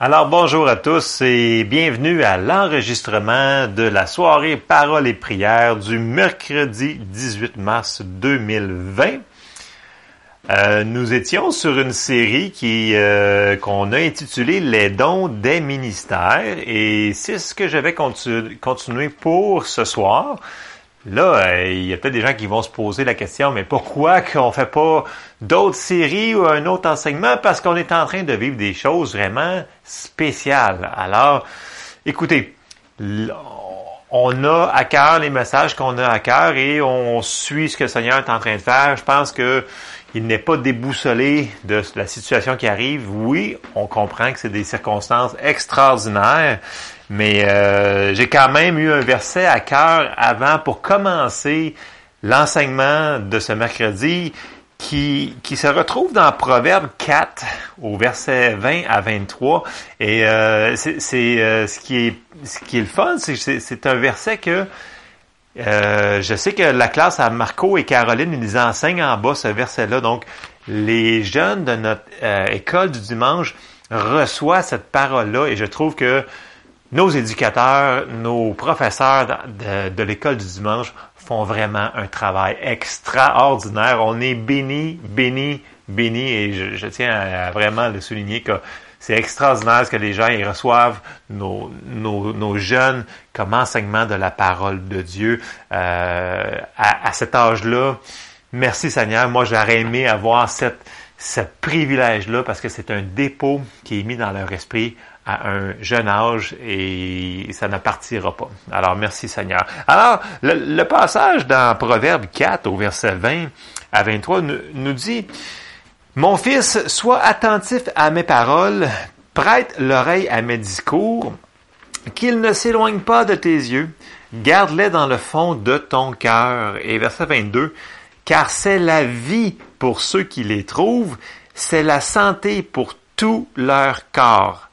Alors bonjour à tous et bienvenue à l'enregistrement de la soirée Paroles et prières du mercredi 18 mars 2020. Euh, nous étions sur une série qui euh, qu'on a intitulée Les dons des ministères et c'est ce que j'avais continu, continué pour ce soir. Là, euh, il y a peut-être des gens qui vont se poser la question, mais pourquoi qu'on fait pas d'autres séries ou un autre enseignement? Parce qu'on est en train de vivre des choses vraiment spéciales. Alors, écoutez, on a à cœur les messages qu'on a à cœur et on suit ce que le Seigneur est en train de faire. Je pense que il n'est pas déboussolé de la situation qui arrive. Oui, on comprend que c'est des circonstances extraordinaires, mais euh, j'ai quand même eu un verset à cœur avant pour commencer l'enseignement de ce mercredi qui, qui se retrouve dans Proverbe 4 au verset 20 à 23. Et euh, c'est euh, ce, qui est, ce qui est le fun, c'est un verset que euh, je sais que la classe à Marco et Caroline, ils enseignent en bas ce verset-là. Donc, les jeunes de notre école du dimanche reçoivent cette parole-là et je trouve que nos éducateurs, nos professeurs de, l'école du dimanche font vraiment un travail extraordinaire. On est béni, béni, béni et je, tiens à, vraiment le souligner que c'est extraordinaire ce que les gens ils reçoivent, nos, jeunes, comme enseignement de la parole de Dieu euh, à, à, cet âge-là. Merci Seigneur. Moi, j'aurais aimé avoir ce privilège-là parce que c'est un dépôt qui est mis dans leur esprit à un jeune âge et ça ne partira pas. Alors, merci Seigneur. Alors, le, passage dans Proverbe 4 au verset 20 à 23 nous, nous dit, Mon fils, sois attentif à mes paroles, prête l'oreille à mes discours, qu'ils ne s'éloignent pas de tes yeux, garde-les dans le fond de ton cœur. Et verset 22, car c'est la vie pour ceux qui les trouvent, c'est la santé pour tout leur corps.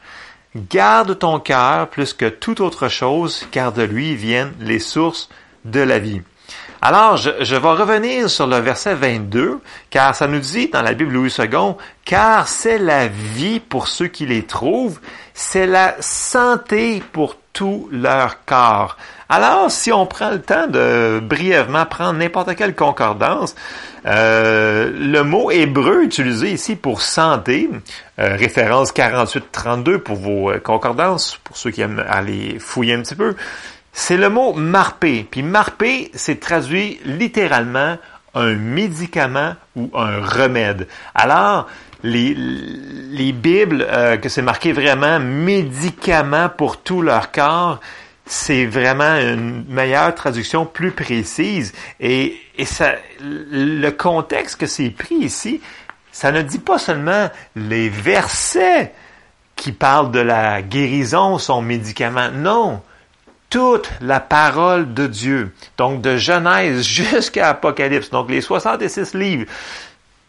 Garde ton cœur plus que toute autre chose, car de lui viennent les sources de la vie. Alors, je, vais revenir sur le verset 22, car ça nous dit dans la Bible Louis II, car c'est la vie pour ceux qui les trouvent, c'est la santé pour tout leur corps. Alors, si on prend le temps de brièvement prendre n'importe quelle concordance, euh, le mot hébreu utilisé ici pour santé, euh, référence 48-32 pour vos euh, concordances, pour ceux qui aiment aller fouiller un petit peu, c'est le mot marpé. Puis marpé, c'est traduit littéralement un médicament ou un remède. Alors, les, les Bibles, euh, que c'est marqué vraiment médicament pour tout leur corps, c'est vraiment une meilleure traduction plus précise. Et, et ça, le contexte que c'est pris ici, ça ne dit pas seulement les versets qui parlent de la guérison sont médicaments. Non, toute la parole de Dieu. Donc de Genèse jusqu'à Apocalypse, donc les 66 livres.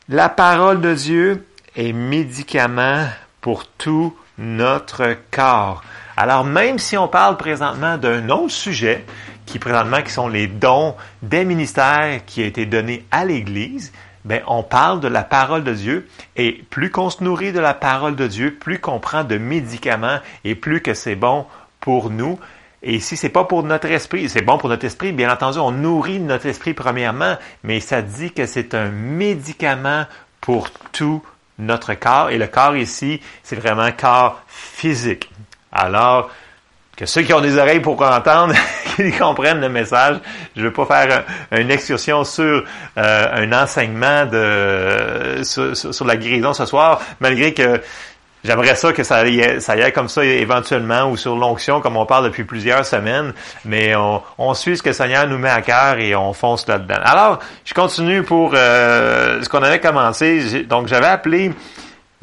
La parole de Dieu est médicament pour tout notre corps. Alors même si on parle présentement d'un autre sujet, qui présentement qui sont les dons des ministères qui ont été donnés à l'Église, ben on parle de la parole de Dieu et plus qu'on se nourrit de la parole de Dieu, plus qu'on prend de médicaments et plus que c'est bon pour nous. Et si c'est pas pour notre esprit, c'est bon pour notre esprit, bien entendu, on nourrit notre esprit premièrement, mais ça dit que c'est un médicament pour tout notre corps. Et le corps ici, c'est vraiment corps physique. Alors, que ceux qui ont des oreilles pour entendre, qu'ils comprennent le message. Je ne veux pas faire une excursion sur euh, un enseignement de sur, la guérison ce soir, malgré que J'aimerais ça que ça aille, ça aille comme ça éventuellement ou sur l'onction comme on parle depuis plusieurs semaines, mais on, on, suit ce que le Seigneur nous met à cœur et on fonce là-dedans. Alors, je continue pour euh, ce qu'on avait commencé. Donc, j'avais appelé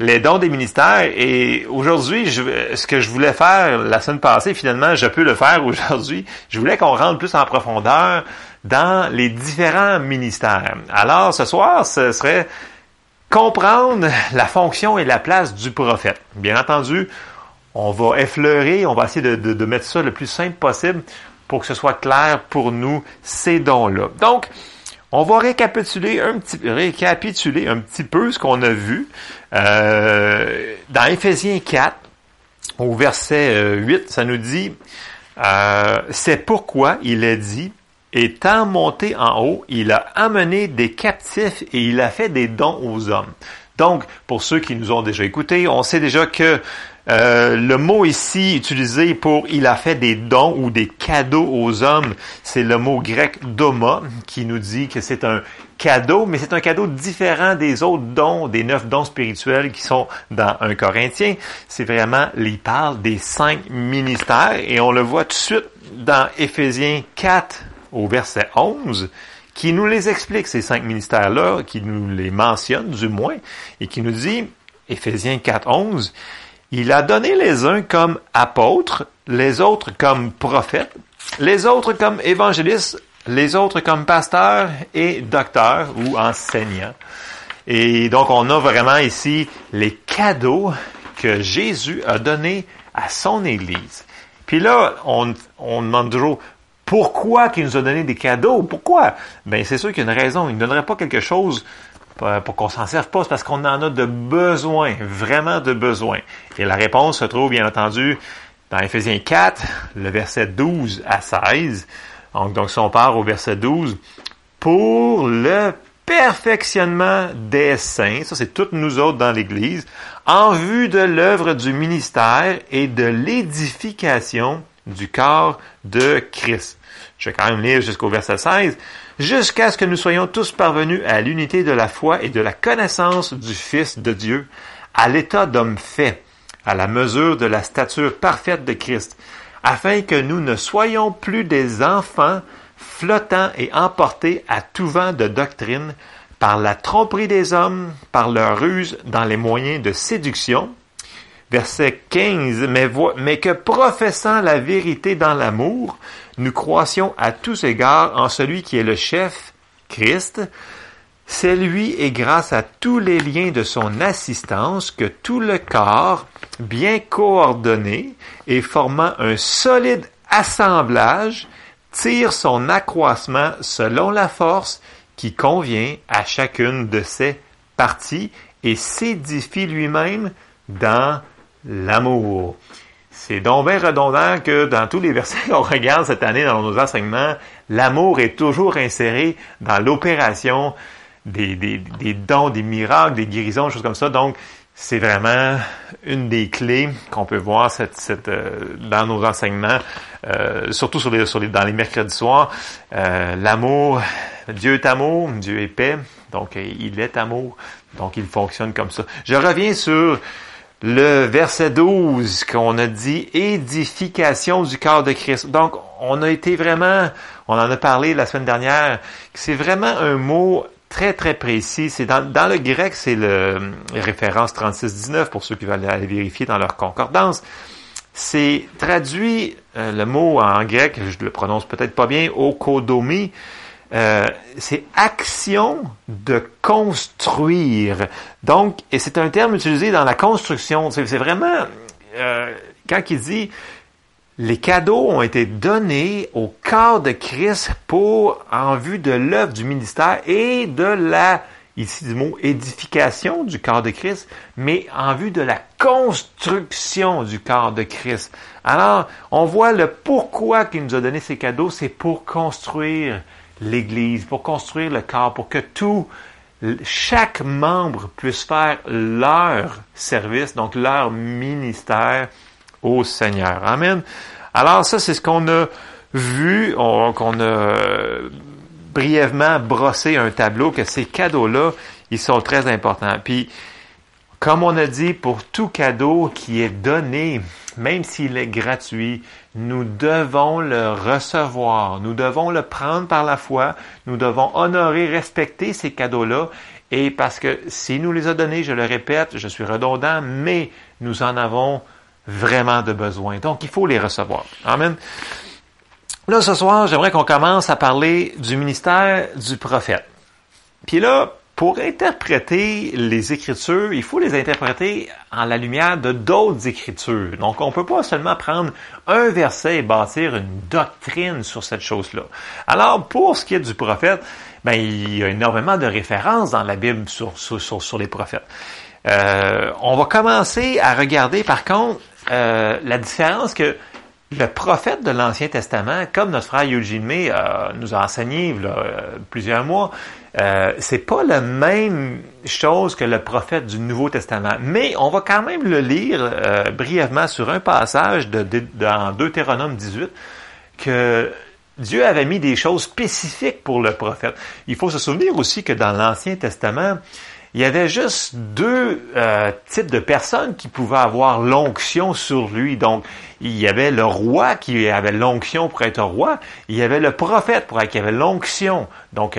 les dons des ministères. Et aujourd'hui, ce que je voulais faire la semaine passée, finalement, je peux le faire aujourd'hui. Je voulais qu'on rentre plus en profondeur dans les différents ministères. Alors, ce soir, ce serait comprendre la fonction et la place du prophète. Bien entendu, on va effleurer, on va essayer de, mettre ça le plus simple possible pour que ce soit clair pour nous, ces dons-là. Donc, on va récapituler un petit, récapituler un petit peu ce qu'on a vu euh, dans Éphésiens 4. au verset 8, ça nous dit, euh, c'est pourquoi il est dit, étant monté en haut, il a amené des captifs et il a fait des dons aux hommes. Donc, pour ceux qui nous ont déjà écoutés, on sait déjà que euh, le mot ici utilisé pour il a fait des dons ou des cadeaux aux hommes, c'est le mot grec doma qui nous dit que c'est un cadeau, mais c'est un cadeau différent des autres dons, des neuf dons spirituels qui sont dans un Corinthien. C'est vraiment, il parle des cinq ministères et on le voit tout de suite dans Éphésiens 4 au verset 11 qui nous les explique, ces cinq ministères-là, qui nous les mentionne du moins, et qui nous dit, Éphésiens 4, 11, il a donné les uns comme apôtres, les autres comme prophètes, les autres comme évangélistes, les autres comme pasteurs et docteurs ou enseignants. Et donc, on a vraiment ici les cadeaux que Jésus a donnés à son Église. Puis là, on, on demande pourquoi qu'il nous a donné des cadeaux? Pourquoi? Ben, c'est sûr qu'il y a une raison. Il ne donnerait pas quelque chose pour qu'on s'en serve pas, c'est parce qu'on en a de besoin, vraiment de besoin. Et la réponse se trouve, bien entendu, dans Ephésiens 4, le verset 12 à 16. Donc, donc si on part au verset 12, pour le perfectionnement des saints, ça c'est toutes nous autres dans l'Église, en vue de l'œuvre du ministère et de l'édification du corps de Christ. Je vais quand même lire jusqu'au verset 16 jusqu'à ce que nous soyons tous parvenus à l'unité de la foi et de la connaissance du Fils de Dieu, à l'état d'homme fait, à la mesure de la stature parfaite de Christ, afin que nous ne soyons plus des enfants flottants et emportés à tout vent de doctrine par la tromperie des hommes, par leur ruse dans les moyens de séduction. Verset 15, mais, mais que professant la vérité dans l'amour, nous croissions à tous égards en celui qui est le chef, Christ, c'est lui et grâce à tous les liens de son assistance que tout le corps, bien coordonné et formant un solide assemblage, tire son accroissement selon la force qui convient à chacune de ses parties et s'édifie lui-même dans l'amour. C'est donc bien redondant que dans tous les versets qu'on regarde cette année dans nos enseignements, l'amour est toujours inséré dans l'opération des, dons, des miracles, des guérisons, des choses comme ça. Donc, c'est vraiment une des clés qu'on peut voir euh, dans nos enseignements, euh, surtout dans les mercredis soirs. Euh, l'amour, Dieu est amour, Dieu est paix, donc il est amour, donc il fonctionne comme ça. Je reviens sur le verset 12 qu'on a dit édification du corps de Christ. Donc, on a été vraiment, on en a parlé la semaine dernière, c'est vraiment un mot très très précis. C'est dans, le grec, c'est le référence 36-19 pour ceux qui veulent aller vérifier dans leur concordance. C'est traduit euh, le mot en grec, je le prononce peut-être pas bien, okodomi, euh, c'est action de construire. Donc, et c'est un terme utilisé dans la construction. C'est vraiment, euh, quand il dit, les cadeaux ont été donnés au corps de Christ pour, en vue de l'œuvre du ministère et de la, ici du mot édification du corps de Christ, mais en vue de la construction du corps de Christ. Alors, on voit le pourquoi qu'il nous a donné ces cadeaux, c'est pour construire l'Église, pour construire le corps, pour que tout, chaque membre puisse faire leur service, donc leur ministère au Seigneur. Amen. Alors ça, c'est ce qu'on a vu, qu'on a brièvement brossé un tableau, que ces cadeaux-là, ils sont très importants. Puis, comme on a dit, pour tout cadeau qui est donné, même s'il est gratuit, nous devons le recevoir, nous devons le prendre par la foi, nous devons honorer, respecter ces cadeaux-là, et parce que s'il nous les a donnés, je le répète, je suis redondant, mais nous en avons vraiment de besoin. Donc, il faut les recevoir. Amen. Là, ce soir, j'aimerais qu'on commence à parler du ministère du prophète. Puis là, pour interpréter les Écritures, il faut les interpréter en la lumière de d'autres Écritures. Donc, on ne peut pas seulement prendre un verset et bâtir une doctrine sur cette chose-là. Alors, pour ce qui est du prophète, ben, il y a énormément de références dans la Bible sur, sur, sur, les prophètes. Euh, on va commencer à regarder, par contre, euh, la différence que le prophète de l'Ancien Testament, comme notre frère Eugene May euh, nous a enseigné y a plusieurs mois, euh, c'est pas la même chose que le prophète du Nouveau Testament. Mais on va quand même le lire euh, brièvement sur un passage de, de, dans Deutéronome 18 que Dieu avait mis des choses spécifiques pour le prophète. Il faut se souvenir aussi que dans l'Ancien Testament, il y avait juste deux euh, types de personnes qui pouvaient avoir l'onction sur lui. Donc, il y avait le roi qui avait l'onction pour être roi. Il y avait le prophète pour qui avait l'onction, donc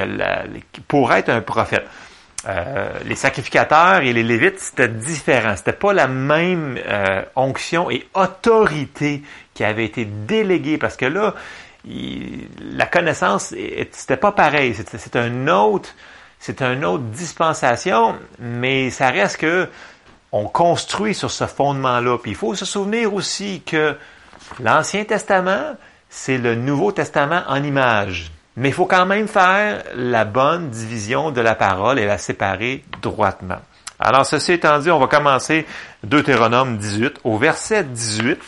pour être un prophète. Euh, les sacrificateurs et les lévites, c'était différent. C'était pas la même euh, onction et autorité qui avait été déléguée parce que là, la connaissance, c'était pas pareil. C'est un autre c'est une autre dispensation, mais ça reste que on construit sur ce fondement-là. Puis il faut se souvenir aussi que l'Ancien Testament, c'est le Nouveau Testament en image. Mais il faut quand même faire la bonne division de la parole et la séparer droitement. Alors, ceci étant dit, on va commencer Deutéronome 18 au verset 18.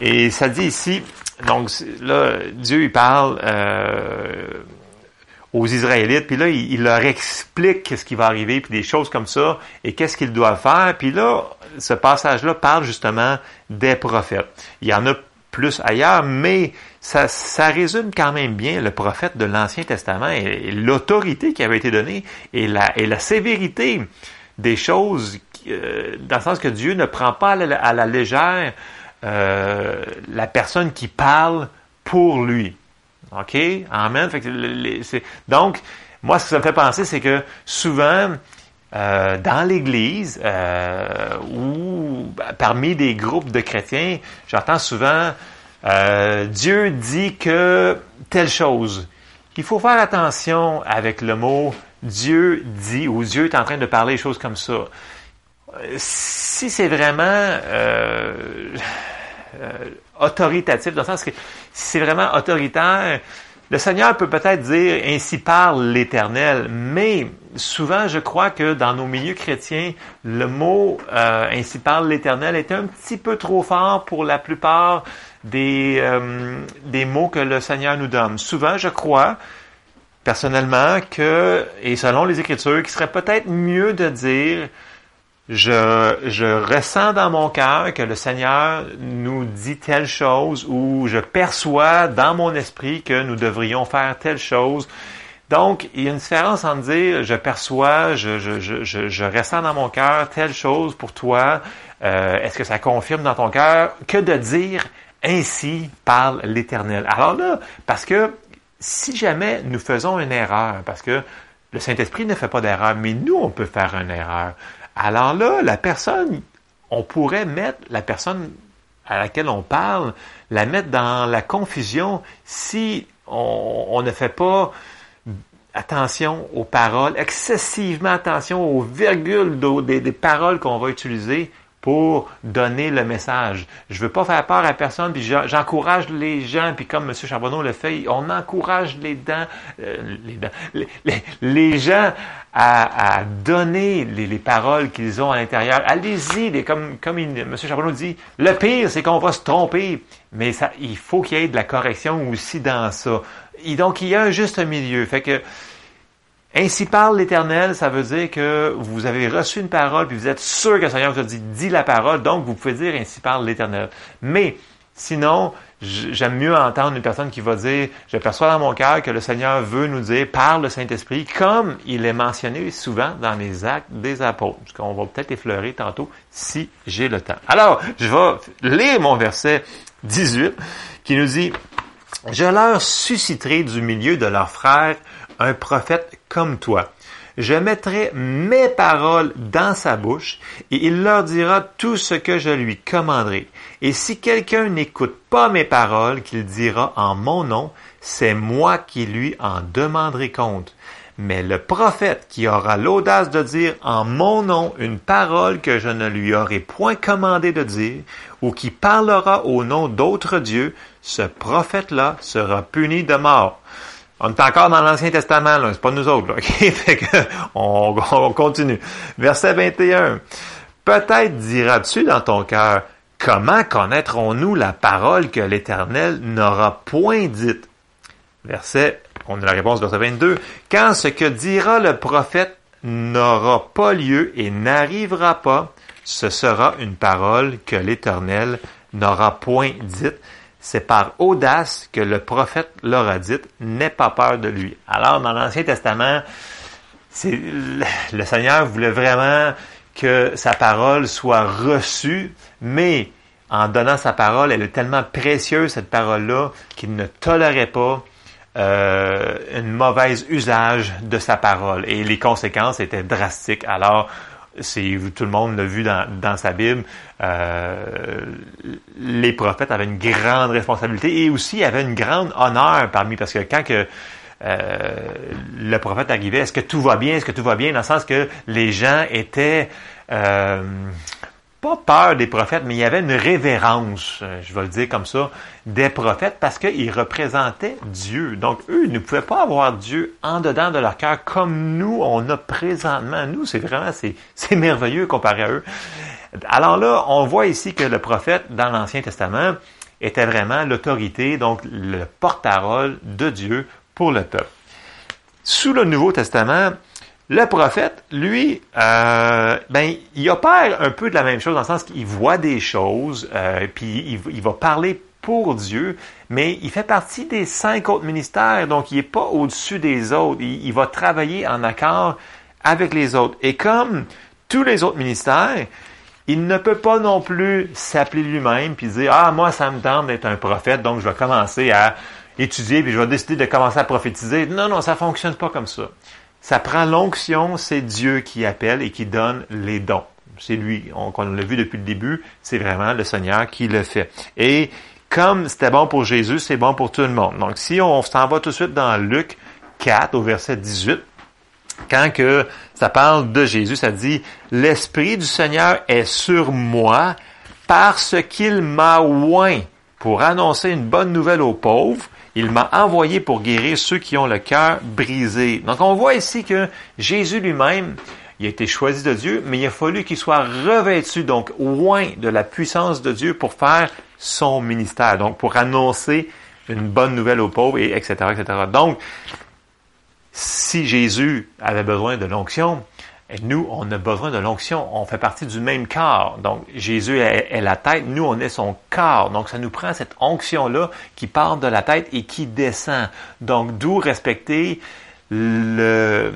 Et ça dit ici, donc là, Dieu il parle euh, aux Israélites, puis là, il, leur explique ce qui va arriver, puis des choses comme ça, et qu'est-ce qu'ils doivent faire. Puis là, ce passage-là parle justement des prophètes. Il y en a plus ailleurs, mais ça, ça résume quand même bien le prophète de l'Ancien Testament et, l'autorité qui avait été donnée et la, et la sévérité des choses, euh, dans le sens que Dieu ne prend pas à la, légère euh, la personne qui parle pour lui. OK? Amen. donc, moi, ce que ça me fait penser, c'est que souvent, euh, dans l'Église euh, ou parmi des groupes de chrétiens, j'entends souvent euh, Dieu dit que telle chose. Il faut faire attention avec le mot Dieu dit ou Dieu est en train de parler des choses comme ça. Si c'est vraiment autoritatif, dans le sens que si c'est vraiment autoritaire, le Seigneur peut peut-être dire ainsi parle l'Éternel, mais souvent je crois que dans nos milieux chrétiens, le mot euh, ainsi parle l'Éternel est un petit peu trop fort pour la plupart des, euh, des mots que le Seigneur nous donne. Souvent je crois personnellement que, et selon les Écritures, qu'il serait peut-être mieux de dire je, ressens dans mon cœur que le Seigneur nous dit telle chose ou je perçois dans mon esprit que nous devrions faire telle chose. Donc, il y a une différence entre dire je perçois, je ressens dans mon cœur telle chose pour toi, euh, est-ce que ça confirme dans ton cœur, que de dire ainsi parle l'Éternel? Alors là, parce que si jamais nous faisons une erreur, parce que le Saint-Esprit ne fait pas d'erreur, mais nous, on peut faire une erreur. Alors là, la personne, on pourrait mettre la personne à laquelle on parle, la mettre dans la confusion si on, ne fait pas attention aux paroles, excessivement attention aux virgules des paroles qu'on va utiliser pour donner le message. Je veux pas faire peur à personne, puis j'encourage les gens, puis comme M. Charbonneau le fait, on encourage les dents, euh, les, dents les, les, gens à, à donner les, les paroles qu'ils ont à l'intérieur. Allez-y, comme, comme M. Charbonneau dit, le pire, c'est qu'on va se tromper, mais ça, il faut qu'il y ait de la correction aussi dans ça. Donc, il y a un juste milieu. Fait que ainsi parle l'Éternel, ça veut dire que vous avez reçu une parole, puis vous êtes sûr que le Seigneur vous a dit, dit la parole, donc vous pouvez dire ainsi parle l'Éternel. Mais sinon, j'aime mieux entendre une personne qui va dire, je perçois dans mon cœur que le Seigneur veut nous dire par le Saint-Esprit, comme il est mentionné souvent dans les actes des apôtres, qu'on va peut-être effleurer tantôt si j'ai le temps. Alors, je vais lire mon verset 18 qui nous dit, je leur susciterai du milieu de leurs frères un prophète comme toi. Je mettrai mes paroles dans sa bouche et il leur dira tout ce que je lui commanderai. Et si quelqu'un n'écoute pas mes paroles qu'il dira en mon nom, c'est moi qui lui en demanderai compte. Mais le prophète qui aura l'audace de dire en mon nom une parole que je ne lui aurai point commandé de dire, ou qui parlera au nom d'autres dieux, ce prophète-là sera puni de mort. On est encore dans l'Ancien Testament, là, c'est pas nous autres, là, on, on continue. Verset 21. Peut-être diras-tu dans ton cœur, comment connaîtrons-nous la parole que l'Éternel n'aura point dite? Verset, on a la réponse, verset 22. Quand ce que dira le prophète n'aura pas lieu et n'arrivera pas, ce sera une parole que l'Éternel n'aura point dite. C'est par audace que le prophète l'aura dite. N'aie pas peur de lui. Alors, dans l'Ancien Testament, c'est, le Seigneur voulait vraiment que sa parole soit reçue, mais en donnant sa parole, elle est tellement précieuse, cette parole-là, qu'il ne tolérait pas euh, un mauvais usage de sa parole. Et les conséquences étaient drastiques. Alors, c'est tout le monde l'a vu dans, dans sa Bible. Euh, les prophètes avaient une grande responsabilité et aussi avaient une grande honneur parmi parce que quand que euh, le prophète arrivait, est-ce que tout va bien, est-ce que tout va bien, dans le sens que les gens étaient euh, pas peur des prophètes, mais il y avait une révérence, euh, je vais le dire comme ça, des prophètes parce qu'ils représentaient Dieu. Donc, eux ne pouvaient pas avoir Dieu en dedans de leur cœur comme nous, on a présentement. Nous, c'est vraiment, c'est merveilleux comparé à eux. Alors là, on voit ici que le prophète, dans l'Ancien Testament, était vraiment l'autorité, donc le porte-parole de Dieu pour le peuple. Sous le Nouveau Testament, le prophète, lui, euh, ben, il opère un peu de la même chose dans le sens qu'il voit des choses, euh, puis il, va parler pour Dieu, mais il fait partie des cinq autres ministères, donc il n'est pas au-dessus des autres. Il, il, va travailler en accord avec les autres. Et comme tous les autres ministères, il ne peut pas non plus s'appeler lui-même puis dire ah moi ça me tente d'être un prophète, donc je vais commencer à étudier puis je vais décider de commencer à prophétiser. Non non, ça fonctionne pas comme ça. Ça prend l'onction, c'est Dieu qui appelle et qui donne les dons. C'est lui, on, l'a vu depuis le début, c'est vraiment le Seigneur qui le fait. Et comme c'était bon pour Jésus, c'est bon pour tout le monde. Donc si on s'en va tout de suite dans Luc 4 au verset 18, quand que ça parle de Jésus, ça dit, l'Esprit du Seigneur est sur moi parce qu'il m'a oint pour annoncer une bonne nouvelle aux pauvres. Il m'a envoyé pour guérir ceux qui ont le cœur brisé. Donc on voit ici que Jésus lui-même, il a été choisi de Dieu, mais il a fallu qu'il soit revêtu, donc loin de la puissance de Dieu pour faire son ministère, donc pour annoncer une bonne nouvelle aux pauvres, et etc., etc. Donc, si Jésus avait besoin de l'onction, nous, on a besoin de l'onction. On fait partie du même corps. Donc, Jésus est, la tête, nous, on est son corps. Donc, ça nous prend cette onction-là qui part de la tête et qui descend. Donc, d'où respecter le,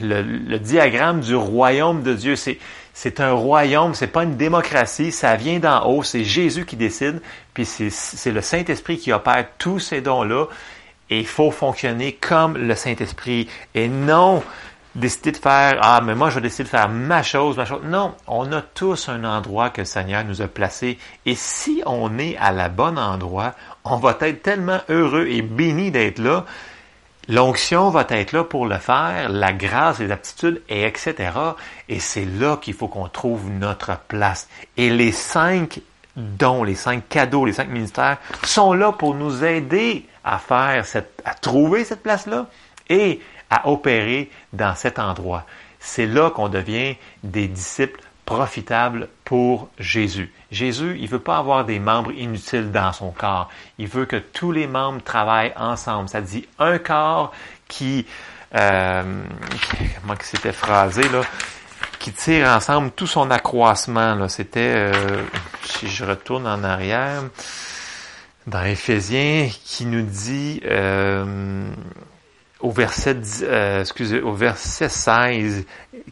le, le, diagramme du royaume de Dieu. C'est, c'est un royaume, c'est pas une démocratie, ça vient d'en haut, c'est Jésus qui décide, puis c'est, c'est le Saint-Esprit qui opère tous ces dons-là. Et il faut fonctionner comme le Saint-Esprit et non décider de faire ah mais moi je décide de faire ma chose ma chose non on a tous un endroit que le Seigneur nous a placé. Et si on est à la bonne endroit on va être tellement heureux et béni d'être là. L'onction va être là pour le faire la grâce les aptitudes et etc et c'est là qu'il faut qu'on trouve notre place. Et les cinq dons les cinq cadeaux les cinq ministères sont là pour nous aider à faire cette à trouver cette place là et à opérer dans cet endroit. C'est là qu'on devient des disciples profitables pour Jésus. Jésus, il veut pas avoir des membres inutiles dans son corps. Il veut que tous les membres travaillent ensemble. Ça dit un corps qui, euh, comment c'était phrasé là, qui tire ensemble tout son accroissement. Là, c'était, euh, si je retourne en arrière, dans Éphésiens, qui nous dit. Euh, au verset, euh, excusez, au verset 16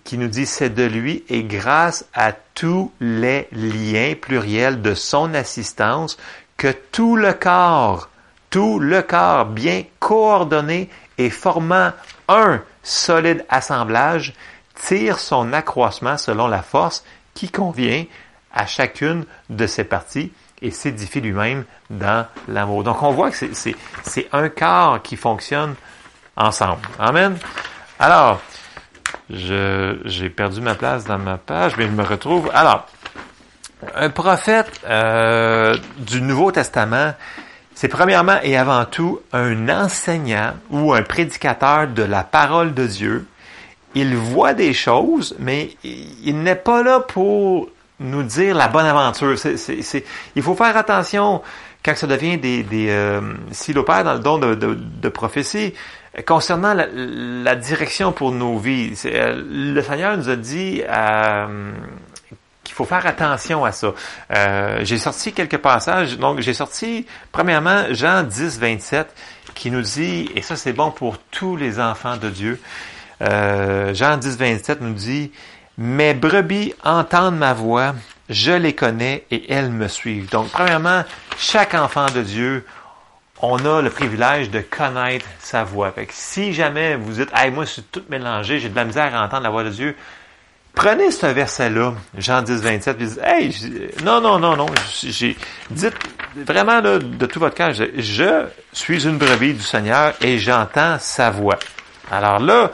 qui nous dit c'est de lui et grâce à tous les liens pluriels de son assistance que tout le corps, tout le corps bien coordonné et formant un solide assemblage tire son accroissement selon la force qui convient à chacune de ses parties et s'édifie lui-même dans l'amour. Donc on voit que c'est un corps qui fonctionne ensemble. Amen. Alors, j'ai perdu ma place dans ma page, mais je me retrouve. Alors, un prophète euh, du Nouveau Testament, c'est premièrement et avant tout un enseignant ou un prédicateur de la parole de Dieu. Il voit des choses, mais il n'est pas là pour nous dire la bonne aventure. il faut faire attention quand ça devient des, des euh, dans le don de, de, prophétie concernant la, direction pour nos vies. Euh, le Seigneur nous a dit euh, qu'il faut faire attention à ça. Euh, j'ai sorti quelques passages. Donc, j'ai sorti, premièrement, Jean 10, 27, qui nous dit, et ça c'est bon pour tous les enfants de Dieu, Jean 10, 27 nous dit, mes brebis entendent ma voix, je les connais et elles me suivent. Donc, premièrement, chaque enfant de Dieu, on a le privilège de connaître sa voix. Fait que si jamais vous dites, hey, moi, je suis tout mélangé, j'ai de la misère à entendre la voix de Dieu, prenez ce verset-là, Jean 10, 27, puis dites, hey, non, non, non, non, j'ai, dites vraiment de tout votre cœur, je suis une brebis du Seigneur et j'entends sa voix. Alors là,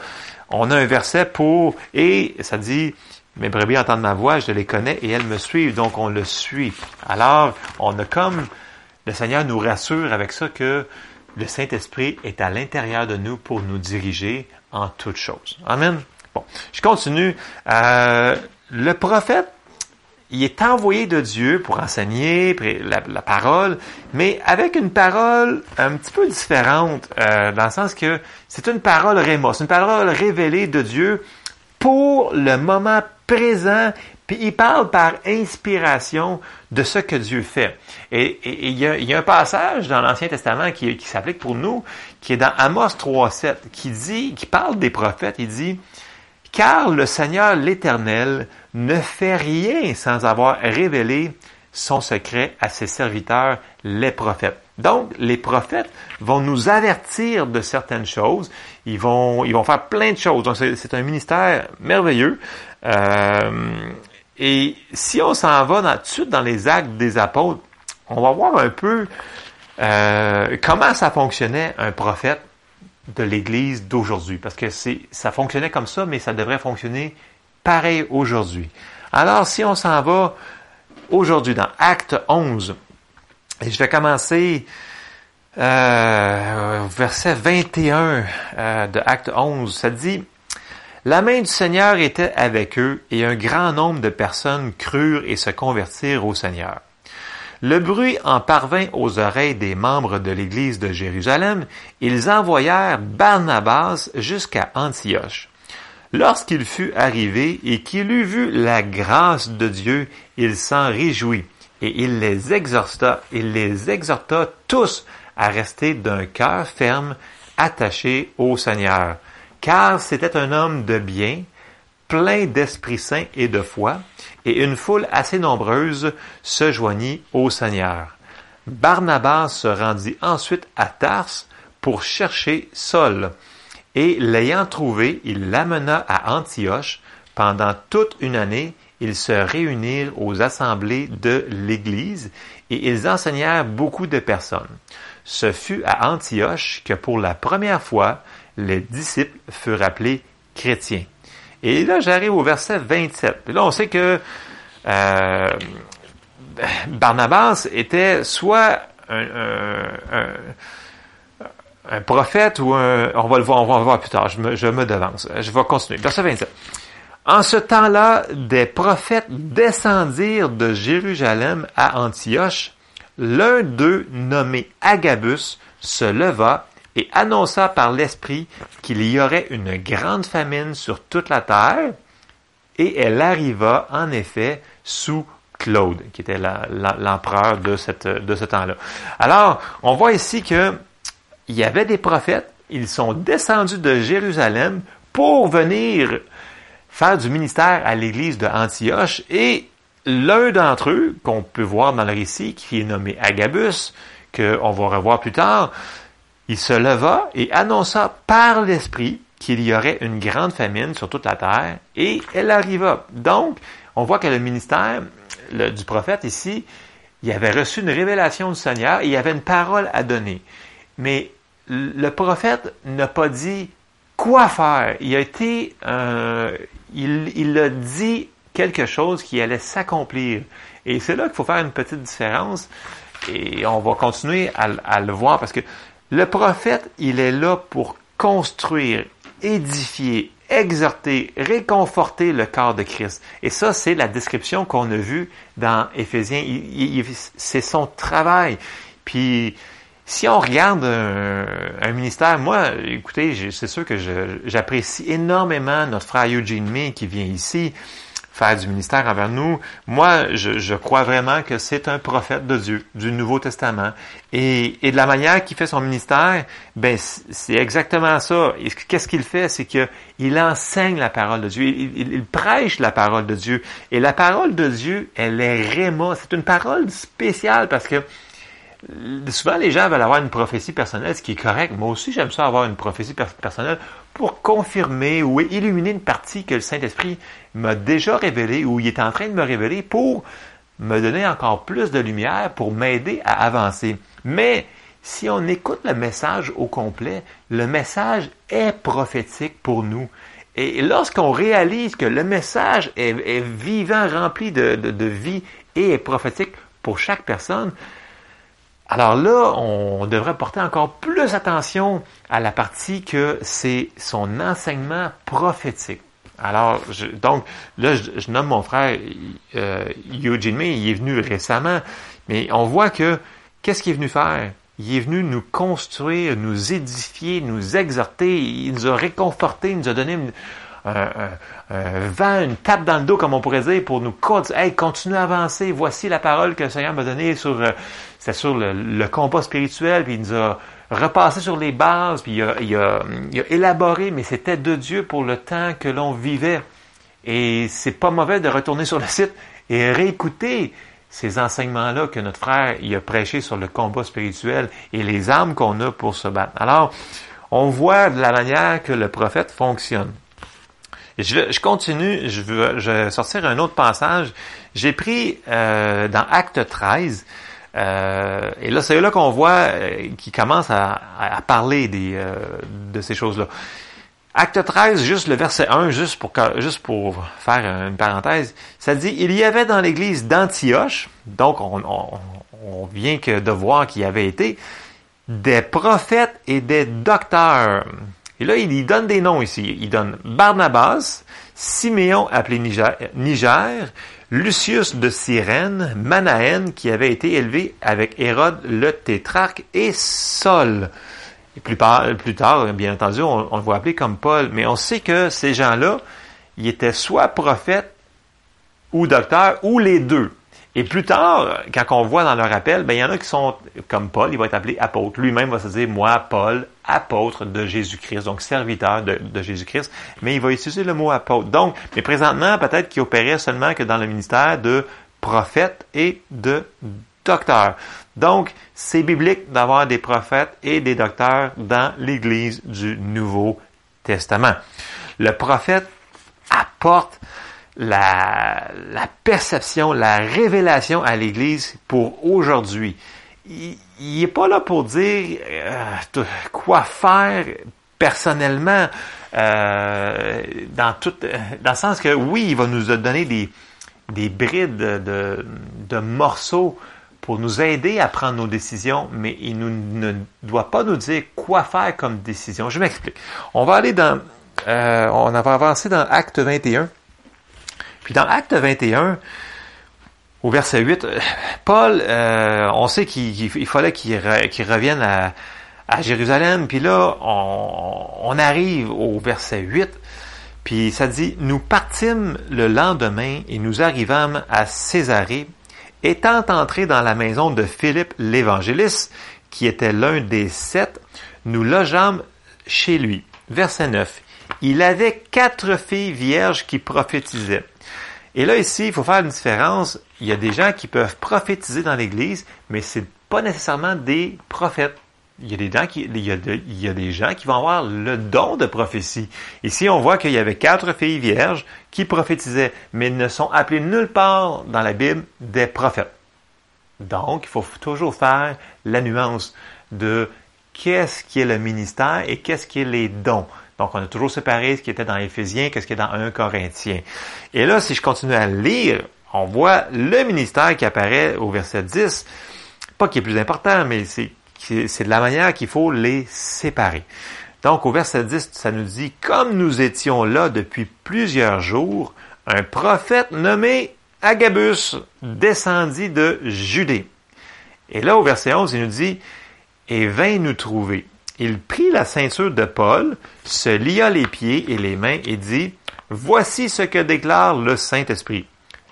on a un verset pour, et ça dit, mes brebis entendent ma voix, je les connais et elles me suivent, donc on le suit. Alors, on a comme, le Seigneur nous rassure avec ça que le Saint-Esprit est à l'intérieur de nous pour nous diriger en toutes choses. Amen. Bon, je continue. Euh, le prophète, il est envoyé de Dieu pour enseigner la, parole, mais avec une parole un petit peu différente, euh, dans le sens que c'est une parole réma, c'est une parole révélée de Dieu pour le moment présent, puis il parle par inspiration de ce que Dieu fait. Et, il, y a, un passage dans l'Ancien Testament qui, qui s'applique pour nous, qui est dans Amos 3.7, qui dit, qui parle des prophètes, il dit, car le Seigneur l'Éternel ne fait rien sans avoir révélé son secret à ses serviteurs, les prophètes. Donc, les prophètes vont nous avertir de certaines choses. Ils vont, ils vont faire plein de choses. Donc, c'est un ministère merveilleux. Euh, et si on s'en va dans, tout de suite dans les actes des apôtres, on va voir un peu euh, comment ça fonctionnait un prophète de l'Église d'aujourd'hui. Parce que c'est, ça fonctionnait comme ça, mais ça devrait fonctionner pareil aujourd'hui. Alors, si on s'en va aujourd'hui dans Acte 11, et je vais commencer euh, verset 21 euh, de Acte 11, ça dit, La main du Seigneur était avec eux et un grand nombre de personnes crurent et se convertirent au Seigneur. Le bruit en parvint aux oreilles des membres de l'Église de Jérusalem. Ils envoyèrent Barnabas jusqu'à Antioche. Lorsqu'il fut arrivé et qu'il eut vu la grâce de Dieu, il s'en réjouit et il les exhorta, il les exhorta tous à rester d'un cœur ferme, attaché au Seigneur, car c'était un homme de bien, plein d'Esprit Saint et de foi, et une foule assez nombreuse se joignit au Seigneur. Barnabas se rendit ensuite à Tars pour chercher Saul, et l'ayant trouvé, il l'amena à Antioche. Pendant toute une année, ils se réunirent aux assemblées de l'Église et ils enseignèrent beaucoup de personnes. Ce fut à Antioche que pour la première fois, les disciples furent appelés chrétiens. Et là, j'arrive au verset 27. Et là, on sait que euh, Barnabas était soit un, prophète ou un... On va le voir, on va le voir plus tard. Je me, je me devance. Je vais continuer. Verset 27. En ce temps-là, des prophètes descendirent de Jérusalem à Antioche. L'un d'eux, nommé Agabus, se leva et annonça par l'Esprit qu'il y aurait une grande famine sur toute la terre, et elle arriva en effet sous Claude, qui était l'empereur de, ce temps-là. Alors, on voit ici que il y avait des prophètes, ils sont descendus de Jérusalem pour venir faire du ministère à l'église de Antioche et l'un d'entre eux, qu'on peut voir dans le récit, qui est nommé Agabus, qu'on va revoir plus tard, il se leva et annonça par l'Esprit qu'il y aurait une grande famine sur toute la terre, et elle arriva. Donc, on voit que le ministère du prophète ici, il avait reçu une révélation du Seigneur et il avait une parole à donner. Mais le prophète n'a pas dit quoi faire. Il a été, euh, il, a dit quelque chose qui allait s'accomplir. Et c'est là qu'il faut faire une petite différence. Et on va continuer à, le voir parce que le prophète, il est là pour construire, édifier, exhorter, réconforter le corps de Christ. Et ça, c'est la description qu'on a vue dans Éphésiens. C'est son travail. Puis, si on regarde un, ministère, moi, écoutez, c'est sûr que j'apprécie énormément notre frère Eugene May qui vient ici faire du ministère envers nous. Moi, je, crois vraiment que c'est un prophète de Dieu, du Nouveau Testament. Et, de la manière qu'il fait son ministère, ben c'est exactement ça. Qu'est-ce qu'il fait? C'est qu'il enseigne la parole de Dieu. Il, prêche la parole de Dieu. Et la parole de Dieu, elle est réma. C'est une parole spéciale parce que souvent les gens veulent avoir une prophétie personnelle, ce qui est correct. Moi aussi, j'aime ça avoir une prophétie personnelle pour confirmer ou illuminer une partie que le Saint-Esprit m'a déjà révélée ou il est en train de me révéler pour me donner encore plus de lumière, pour m'aider à avancer. Mais si on écoute le message au complet, le message est prophétique pour nous. Et lorsqu'on réalise que le message est, vivant, rempli de, de vie et est prophétique pour chaque personne, alors là, on devrait porter encore plus attention à la partie que c'est son enseignement prophétique. Alors, donc, là, je, nomme mon frère euh, Eugene il est venu récemment, mais on voit que, qu'est-ce qu'il est venu faire? Il est venu nous construire, nous édifier, nous exhorter, il nous a réconfortés, il nous a donné un, un, vent, une tape dans le dos, comme on pourrait dire, pour nous dire, hey, continue à avancer, voici la parole que le Seigneur m'a donnée sur, euh, c'est sur le, le, combat spirituel, puis il nous a repassé sur les bases, puis il a, il a, il a élaboré, mais c'était de Dieu pour le temps que l'on vivait. Et c'est pas mauvais de retourner sur le site et réécouter ces enseignements-là que notre frère il a prêché sur le combat spirituel et les armes qu'on a pour se battre. Alors, on voit de la manière que le prophète fonctionne. Je, continue, je, veux, je sortir un autre passage. J'ai pris euh, dans Acte 13, euh, et là c'est là qu'on voit euh, qu'il commence à, à, parler des, euh, de ces choses-là. Acte 13, juste le verset 1, juste pour, juste pour faire une parenthèse, ça dit, il y avait dans l'église d'Antioche, donc on, on, on vient que de voir qu'il y avait été, des prophètes et des docteurs. Et là, il donne des noms ici. Il donne Barnabas, Siméon appelé Niger, Lucius de Cyrène, Manahen qui avait été élevé avec Hérode le tétrarque et Saul. Plus, tard, bien entendu, on, on, le voit appeler comme Paul. Mais on sait que ces gens-là, ils étaient soit prophètes ou docteurs ou les deux. Et plus tard, quand on voit dans leur appel, ben, il y en a qui sont comme Paul, il va être appelé apôtre. Lui-même va se dire, moi, Paul, apôtre de Jésus-Christ, donc serviteur de, Jésus-Christ, mais il va utiliser le mot apôtre. Donc, mais présentement, peut-être qu'il opérait seulement que dans le ministère de prophète et de docteur. Donc, c'est biblique d'avoir des prophètes et des docteurs dans l'Église du Nouveau Testament. Le prophète apporte la, perception, la révélation à l'Église pour aujourd'hui. Il n'est pas là pour dire euh, quoi faire personnellement, euh, dans tout, dans le sens que oui, il va nous donner des, des brides de, de morceaux pour nous aider à prendre nos décisions, mais il ne doit pas nous dire quoi faire comme décision. Je m'explique. On va aller dans, euh, on va avancer dans Acte 21. Puis dans Acte 21, au verset 8, Paul, euh, on sait qu'il fallait qu'il revienne à, Jérusalem. Puis là, on, arrive au verset 8. Puis ça dit, nous partîmes le lendemain et nous arrivâmes à Césarée, étant entrés dans la maison de Philippe l'évangéliste, qui était l'un des sept, nous logeâmes chez lui. Verset 9. Il avait quatre filles vierges qui prophétisaient. Et là, ici, il faut faire une différence. Il y a des gens qui peuvent prophétiser dans l'Église, mais c'est pas nécessairement des prophètes. Il y, a des gens qui, il y a des gens qui vont avoir le don de prophétie. Ici, on voit qu'il y avait quatre filles vierges qui prophétisaient, mais ne sont appelées nulle part dans la Bible des prophètes. Donc, il faut toujours faire la nuance de qu'est-ce qui est le ministère et qu'est-ce qui est les dons. Donc, on a toujours séparé ce qui était dans Éphésiens, qu'est-ce qui est dans 1 Corinthien. Et là, si je continue à lire, on voit le ministère qui apparaît au verset 10. Pas qui est plus important, mais c'est, c'est de la manière qu'il faut les séparer. Donc au verset 10, ça nous dit, comme nous étions là depuis plusieurs jours, un prophète nommé Agabus descendit de Judée. Et là, au verset 11, il nous dit, et vint nous trouver. Il prit la ceinture de Paul, se lia les pieds et les mains et dit, Voici ce que déclare le Saint-Esprit.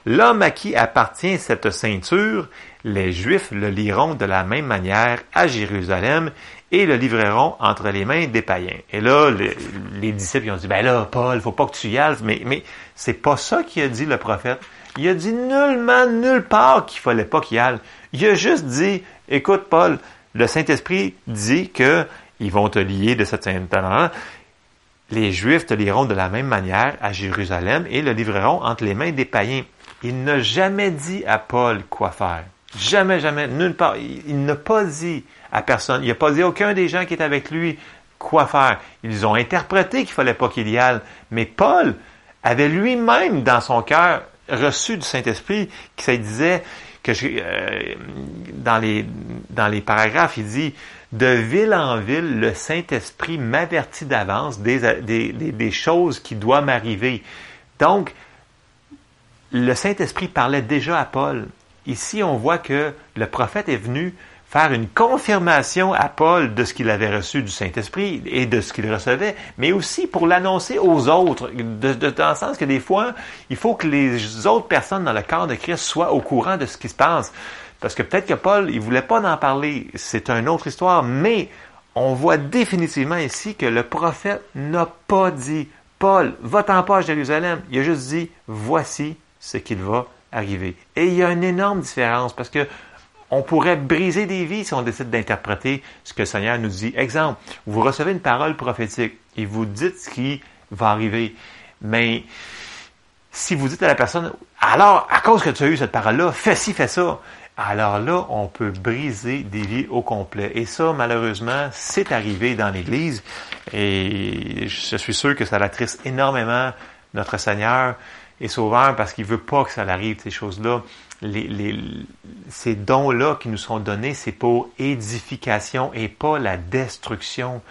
L'homme à qui appartient cette ceinture, les Juifs le liront de la même manière à Jérusalem et le livreront entre les mains des païens. Et là, les, disciples ont dit, ben là, Paul, faut pas que tu y ailles, mais, mais c'est pas ça qu'il a dit le prophète. Il a dit nullement, nulle part qu'il fallait pas qu'il y aille. Il a juste dit, écoute, Paul, le Saint-Esprit dit que ils vont te lier de cette ceinture les Juifs te liront de la même manière à Jérusalem et le livreront entre les mains des païens. Il n'a jamais dit à Paul quoi faire. Jamais, jamais, nulle part. Il, n'a pas dit à personne. Il n'a pas dit à aucun des gens qui étaient avec lui quoi faire. Ils ont interprété qu'il fallait pas qu'il y aille. Mais Paul avait lui-même dans son cœur reçu du Saint-Esprit qui ça disait que euh, dans les dans les paragraphes, il dit de ville en ville, le Saint-Esprit m'avertit d'avance des, choses qui doivent m'arriver. Donc, le Saint-Esprit parlait déjà à Paul. Ici, on voit que le prophète est venu faire une confirmation à Paul de ce qu'il avait reçu du Saint-Esprit et de ce qu'il recevait, mais aussi pour l'annoncer aux autres, dans le sens que des fois, il faut que les autres personnes dans le corps de Christ soient au courant de ce qui se passe. Parce que peut-être que Paul, il voulait pas en parler, c'est une autre histoire, mais on voit définitivement ici que le prophète n'a pas dit, Paul, va-t'en pas à Jérusalem. Il a juste dit, voici ce qu'il va arriver. Et il y a une énorme différence parce que on pourrait briser des vies si on décide d'interpréter ce que le Seigneur nous dit. Exemple, vous recevez une parole prophétique et vous dites ce qui va arriver. Mais si vous dites à la personne, alors, à cause que tu as eu cette parole-là, fais ci, fais ça alors là, on peut briser des vies au complet. Et ça, malheureusement, c'est arrivé dans l'Église. Et je suis sûr que ça l'attriste énormément notre Seigneur et Sauveur parce qu'il veut pas que ça arrive, ces choses-là. Les, ces dons-là qui nous sont donnés, c'est pour édification et pas la destruction.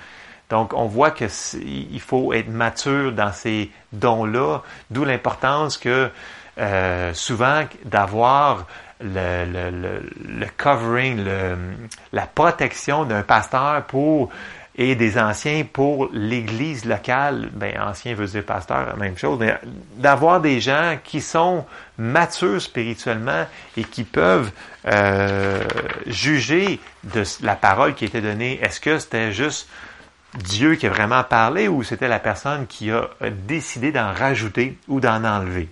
Donc, on voit qu'il faut être mature dans ces dons-là, d'où l'importance que euh, souvent d'avoir le, le, le, covering, la protection d'un pasteur pour et des anciens pour l'Église locale, ben ancien veut dire pasteur, même chose, d'avoir des gens qui sont matures spirituellement et qui peuvent euh, juger de la parole qui était donnée. Est-ce que c'était juste Dieu qui a vraiment parlé ou c'était la personne qui a décidé d'en rajouter ou d'en enlever?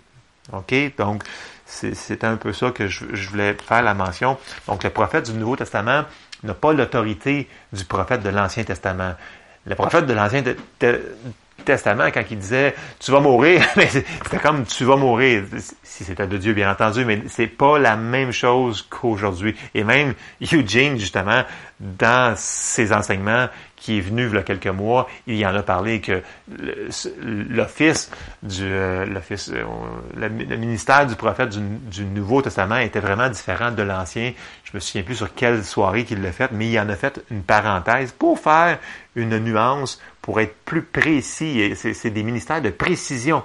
OK? Donc, c'est un peu ça que je, voulais faire la mention. Donc, le prophète du Nouveau Testament n'a pas l'autorité du prophète de l'Ancien Testament. Le prophète de l'Ancien Testament, quand il disait tu vas mourir, c'était comme tu vas mourir, si c'était de Dieu bien entendu, mais c'est pas la même chose qu'aujourd'hui. Et même Eugene, justement, dans ses enseignements, qui est venu il y a quelques mois, il y en a parlé que l'office du euh, l'office euh, le, ministère du prophète du, Nouveau Testament était vraiment différent de l'Ancien. Je me souviens plus sur quelle soirée qu'il l'a fait, mais il en a fait une parenthèse pour faire une nuance, pour être plus précis. C'est des ministères de précision.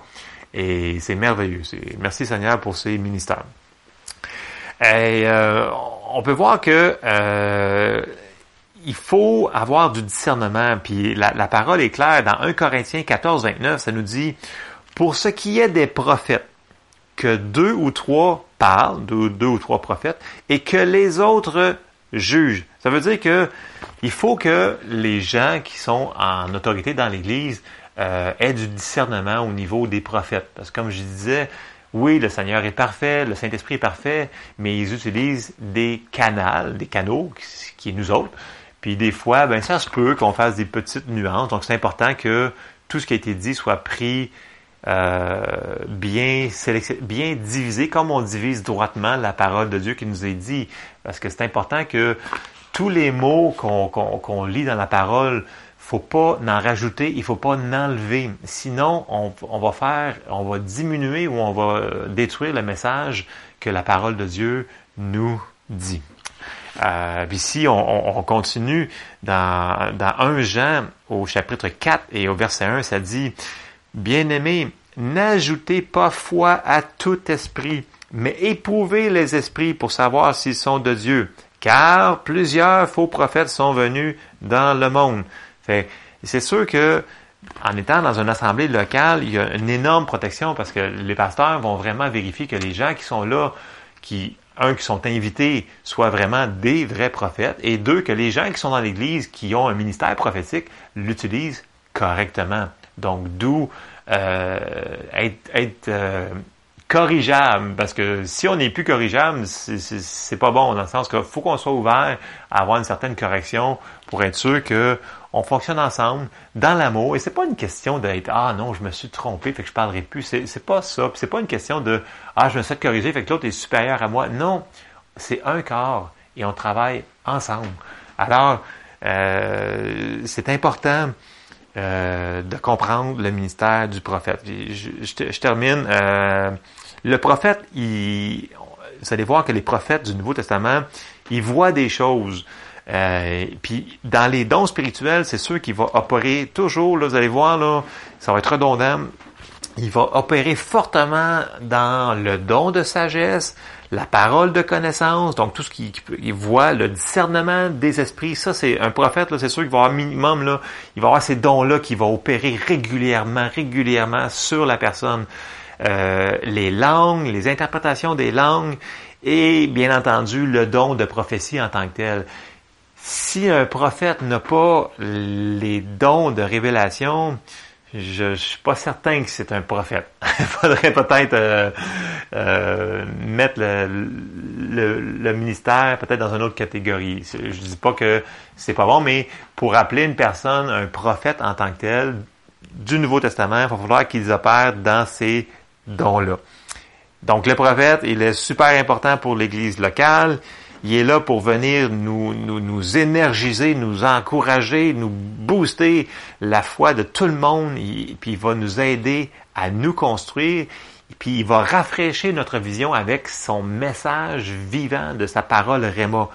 Et c'est merveilleux. Merci Seigneur pour ces ministères. Et euh, on peut voir que il faut avoir du discernement. Puis la, parole est claire. Dans 1 Corinthiens 14, 29, ça nous dit, pour ce qui est des prophètes, que deux ou trois parlent, deux, ou trois prophètes, et que les autres jugent. Ça veut dire que il faut que les gens qui sont en autorité dans l'Église euh, aient du discernement au niveau des prophètes. Parce que comme je disais, oui, le Seigneur est parfait, le Saint-Esprit est parfait, mais ils utilisent des canals, des canaux, qui est nous autres, puis des fois, ben ça se peut qu'on fasse des petites nuances. Donc c'est important que tout ce qui a été dit soit pris euh, bien, bien divisé, comme on divise droitement la parole de Dieu qui nous est dit. Parce que c'est important que tous les mots qu'on lit dans la parole, faut pas en rajouter, il faut pas en enlever. Sinon, on, on, va faire, on va diminuer ou on va détruire le message que la parole de Dieu nous dit. Euh, ici, on, continue dans, dans 1 Jean au chapitre 4 et au verset 1, ça dit, Bien-aimés, n'ajoutez pas foi à tout esprit, mais éprouvez les esprits pour savoir s'ils sont de Dieu, car plusieurs faux prophètes sont venus dans le monde. c'est sûr que en étant dans une assemblée locale, il y a une énorme protection parce que les pasteurs vont vraiment vérifier que les gens qui sont là, qui un, qui sont invités soient vraiment des vrais prophètes, et deux, que les gens qui sont dans l'Église, qui ont un ministère prophétique, l'utilisent correctement. Donc, d'où euh, être, euh, corrigeable, parce que si on n'est plus corrigeable, c'est pas bon, dans le sens qu'il faut qu'on soit ouvert à avoir une certaine correction pour être sûr que on fonctionne ensemble dans l'amour. Et c'est pas une question d'être ah non, je me suis trompé, fait que je parlerai plus. C'est pas ça. C'est pas une question de ah je me suis corrigé, fait que l'autre est supérieur à moi. Non, c'est un corps et on travaille ensemble. Alors euh, c'est important euh, de comprendre le ministère du prophète. Je, termine. Euh, le prophète, il, vous allez voir que les prophètes du Nouveau Testament, ils voient des choses. Euh, puis dans les dons spirituels, c'est sûr qu'il va opérer toujours, là, vous allez voir, là, ça va être redondant, il va opérer fortement dans le don de sagesse, la parole de connaissance, donc tout ce qui, voit, le discernement des esprits, ça c'est un prophète, c'est sûr qu'il va avoir minimum, là, il va avoir ces dons-là qui vont opérer régulièrement, régulièrement sur la personne. Euh, les langues, les interprétations des langues et bien entendu le don de prophétie en tant que tel. Si un prophète n'a pas les dons de révélation, je, ne suis pas certain que c'est un prophète. Il faudrait peut-être euh, euh, mettre le, ministère peut-être dans une autre catégorie. Je dis pas que c'est pas bon, mais pour appeler une personne un prophète en tant que tel du Nouveau Testament, il va falloir qu'ils opèrent dans ces dons-là. Donc le prophète, il est super important pour l'Église locale. Il est là pour venir nous, nous, nous énergiser, nous encourager, nous booster la foi de tout le monde. Et puis il va nous aider à nous construire. Puis il va rafraîchir notre vision avec son message vivant de sa parole Réma.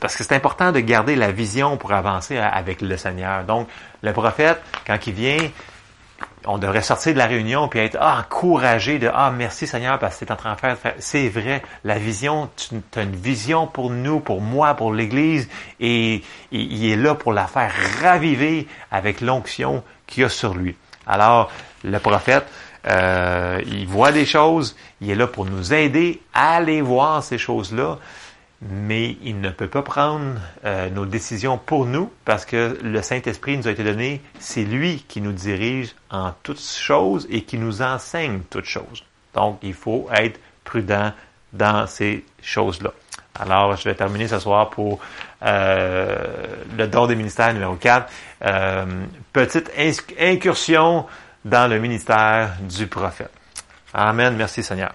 Parce que c'est important de garder la vision pour avancer avec le Seigneur. Donc le prophète, quand il vient, on devrait sortir de la réunion puis être ah, encouragé de ah merci Seigneur parce que c'est en train de faire. C'est vrai, la vision, tu as une vision pour nous, pour moi, pour l'Église, et, il est là pour la faire raviver avec l'onction qu'il y a sur lui. Alors, le prophète, euh, il voit des choses, il est là pour nous aider à aller voir ces choses-là mais il ne peut pas prendre euh, nos décisions pour nous parce que le Saint-Esprit nous a été donné, c'est lui qui nous dirige en toutes choses et qui nous enseigne toutes choses. Donc, il faut être prudent dans ces choses-là. Alors, je vais terminer ce soir pour euh, le don des ministères numéro 4. Euh, petite incursion dans le ministère du prophète. Amen. Merci Seigneur.